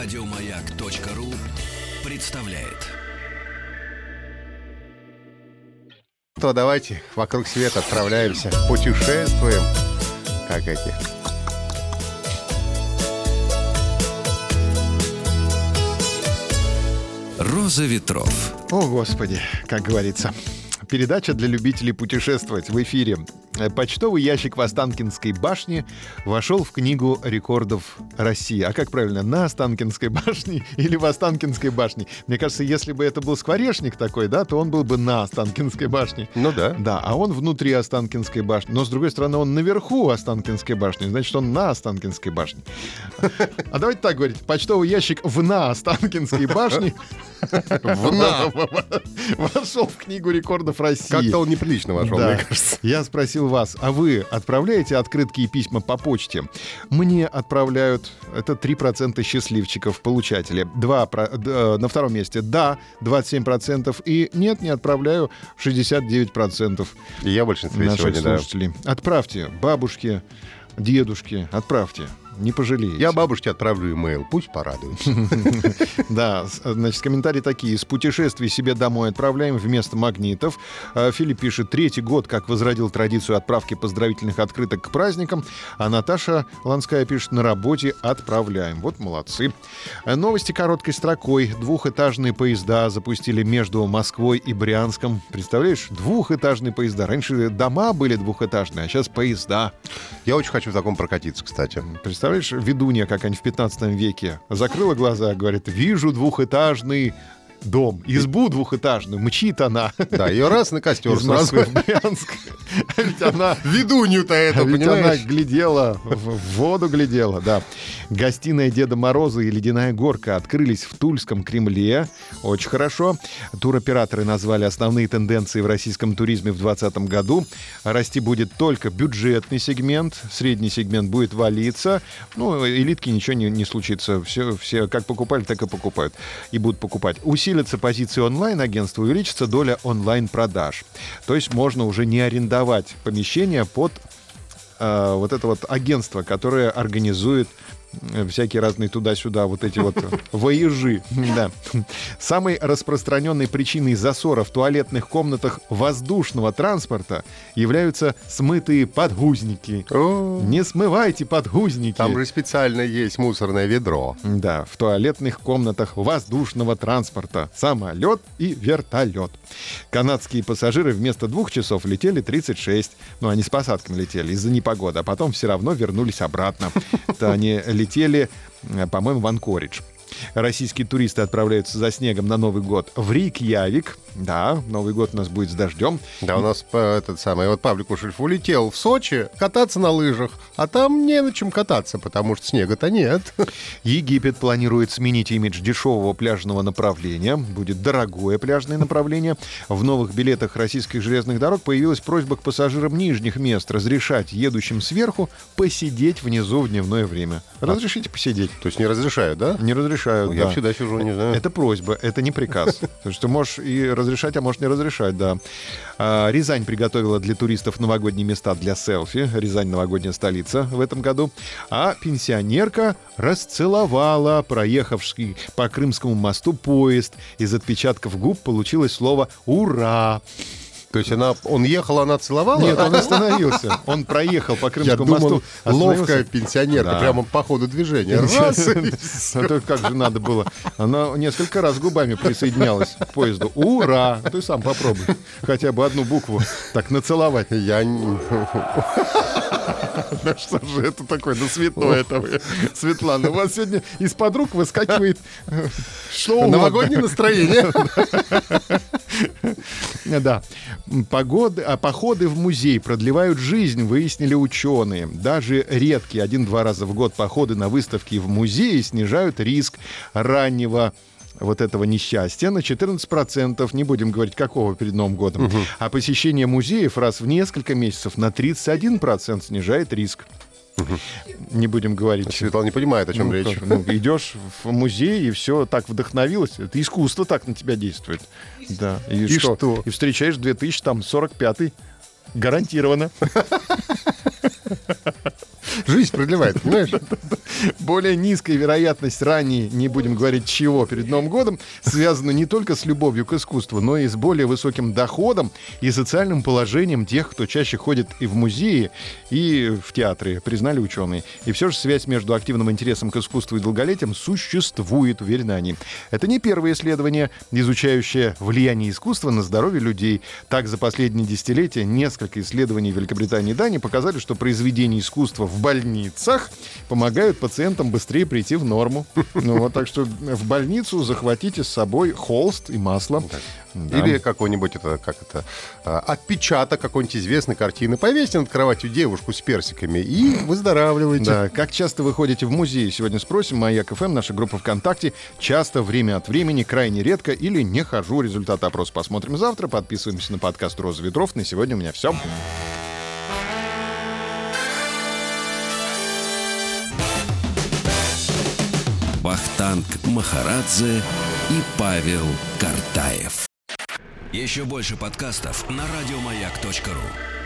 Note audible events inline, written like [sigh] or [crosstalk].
Радиомаяк.ру представляет. То давайте вокруг света отправляемся, путешествуем, как эти. Роза ветров. О, Господи, как говорится. Передача для любителей путешествовать в эфире. Э, Почтовый ящик в Останкинской башне вошел в книгу рекордов России. А как правильно, на Останкинской [laughs] башне или в Останкинской башне? Мне кажется, если бы это был скворечник такой, да, то он был бы на Останкинской башне. Ну да. Да, а он внутри Останкинской башни. Но, с другой стороны, он наверху Останкинской башни. Значит, он на Останкинской башне. А давайте так говорить. Почтовый ящик в на Останкинской башне В на. [laughs] вошел в книгу рекордов России. Как-то он неприлично вошел, мне кажется. Я спросил вас, а вы отправляете открытки и письма по почте? Мне отправляют, это 3% счастливчиков, получатели. Два, про- д- э, на втором месте да, 27%, и нет, не отправляю 69% И я большинстве наших сегодня, да. слушателей. Отправьте бабушке, дедушке, отправьте. Не пожалеете. Я бабушке отправлю имейл, пусть порадуется. [laughs] Да, значит, комментарии такие. С путешествий себе домой отправляем вместо магнитов. А, Филипп пишет, третий год, как возродил традицию отправки поздравительных открыток к праздникам. А Наташа Ланская пишет, на работе отправляем. Вот молодцы. А, Новости короткой строкой. Двухэтажные поезда запустили между Москвой и Брянском. Представляешь, двухэтажные поезда. Раньше дома были двухэтажные, а сейчас поезда. Я очень хочу в таком прокатиться, кстати. Представляешь, ведунья какая-нибудь в 15 веке? Закрыла глаза, говорит, вижу двухэтажный дом, избу двухэтажную, мчит она Да, ее раз на костер из Москвы сразу. в Брянск. А ведь она Ведунью-то а это, ведь она понимаешь? глядела, в в воду глядела, да. Гостиная Деда Мороза и Ледяная горка открылись в Тульском Кремле. Очень хорошо. Туроператоры назвали основные тенденции в российском туризме в 2020 году. Расти будет только бюджетный сегмент, средний сегмент будет валиться. Ну, элитки ничего не, не случится. Все, все как покупали, так и покупают. И будут покупать. Усилятся позиции онлайн-агентства, увеличится доля онлайн-продаж. То есть можно уже не арендовать помещение под э, вот это вот агентство, которое организует всякие разные туда-сюда вот эти вот [laughs] воежи. Да. Самой распространенной причиной засора в туалетных комнатах воздушного транспорта являются смытые подгузники. О, Не смывайте подгузники. Там же специально есть мусорное ведро. Да, в туалетных комнатах воздушного транспорта. Самолет и вертолет. Канадские пассажиры вместо двух часов летели 36. Ну, они с посадками летели из-за непогоды, а потом все равно вернулись обратно. [laughs] Это они летели, э, по-моему, в Анкоридж. Российские туристы отправляются за снегом на Новый год в Рейкьявик. Да, Новый год у нас будет с дождем. Да, у нас э, этот самый, вот Павлик Ушельф улетел в Сочи кататься на лыжах, а там не на чем кататься, потому что снега-то нет. Египет планирует сменить имидж дешевого пляжного направления. Будет дорогое пляжное направление. В новых билетах российских железных дорог появилась просьба к пассажирам нижних мест разрешать едущим сверху посидеть внизу в дневное время. Разрешите посидеть? То есть не разрешают, да? Не разрешают, Ну, Я да. всегда сижу, не знаю. Это просьба, это не приказ. [laughs] То есть ты можешь и разрешать, а можешь не разрешать, да. А, Рязань приготовила для туристов новогодние места для селфи. Рязань новогодняя столица в этом году. А пенсионерка расцеловала проехавший по Крымскому мосту поезд. Из отпечатков губ получилось слово «Ура!». То есть она, он ехал, она целовала? Нет, он остановился. Он проехал по Я Крымскому думал, мосту. ловкая пенсионерка, Да. прямо по ходу движения. Раз, и Это как же надо было. Она несколько раз губами присоединялась к поезду. Ура! Ты сам попробуй. Хотя бы одну букву так нацеловать. Я... не- Да что же это такое? Да святое это вы. Светлана, у вас сегодня из подруг выскакивает э, что угодно. Новогоднее настроение. [laughs] Да. Погоды, а походы в музей продлевают жизнь, выяснили ученые. Даже редкие один-два раза в год походы на выставки в музее снижают риск раннего вот этого несчастья на 14%, не будем говорить, какого перед Новым годом. А посещение музеев раз в несколько месяцев на 31% снижает риск. Не будем говорить. Светлана не понимает, о чем Ну, речь. как, ну, идешь в музей, и все так вдохновилось. Это искусство так на тебя действует. Да. И, И что? И встречаешь 2045 гарантированно. Жизнь продлевает, понимаешь? Более низкая вероятность ранней, не будем говорить чего, перед Новым годом, связана не только с любовью к искусству, но и с более высоким доходом и социальным положением тех, кто чаще ходит и в музеи, и в театры, признали ученые. И все же связь между активным интересом к искусству и долголетием существует, уверены они. Это не первое исследование, изучающее влияние искусства на здоровье людей. Так, за последние десятилетия несколько исследований Великобритании и Дании показали, что произведения искусства в больницах помогают пациентам быстрее прийти в норму. Ну вот, так что в больницу захватите с собой холст и масло. Да. Или какой-нибудь это, как это, а, отпечаток какой-нибудь известной картины. Повесьте над кроватью девушку с персиками и выздоравливайте. Да, как часто вы ходите в музей? Сегодня спросим. Маяк ФМ, наша группа ВКонтакте. Часто, время от времени, крайне редко или не хожу. Результат опроса посмотрим завтра. Подписываемся на подкаст «Роза ветров». На сегодня у меня все. Вахтанг Махарадзе и Павел Картаев. Еще больше подкастов на радиомаяк.ру.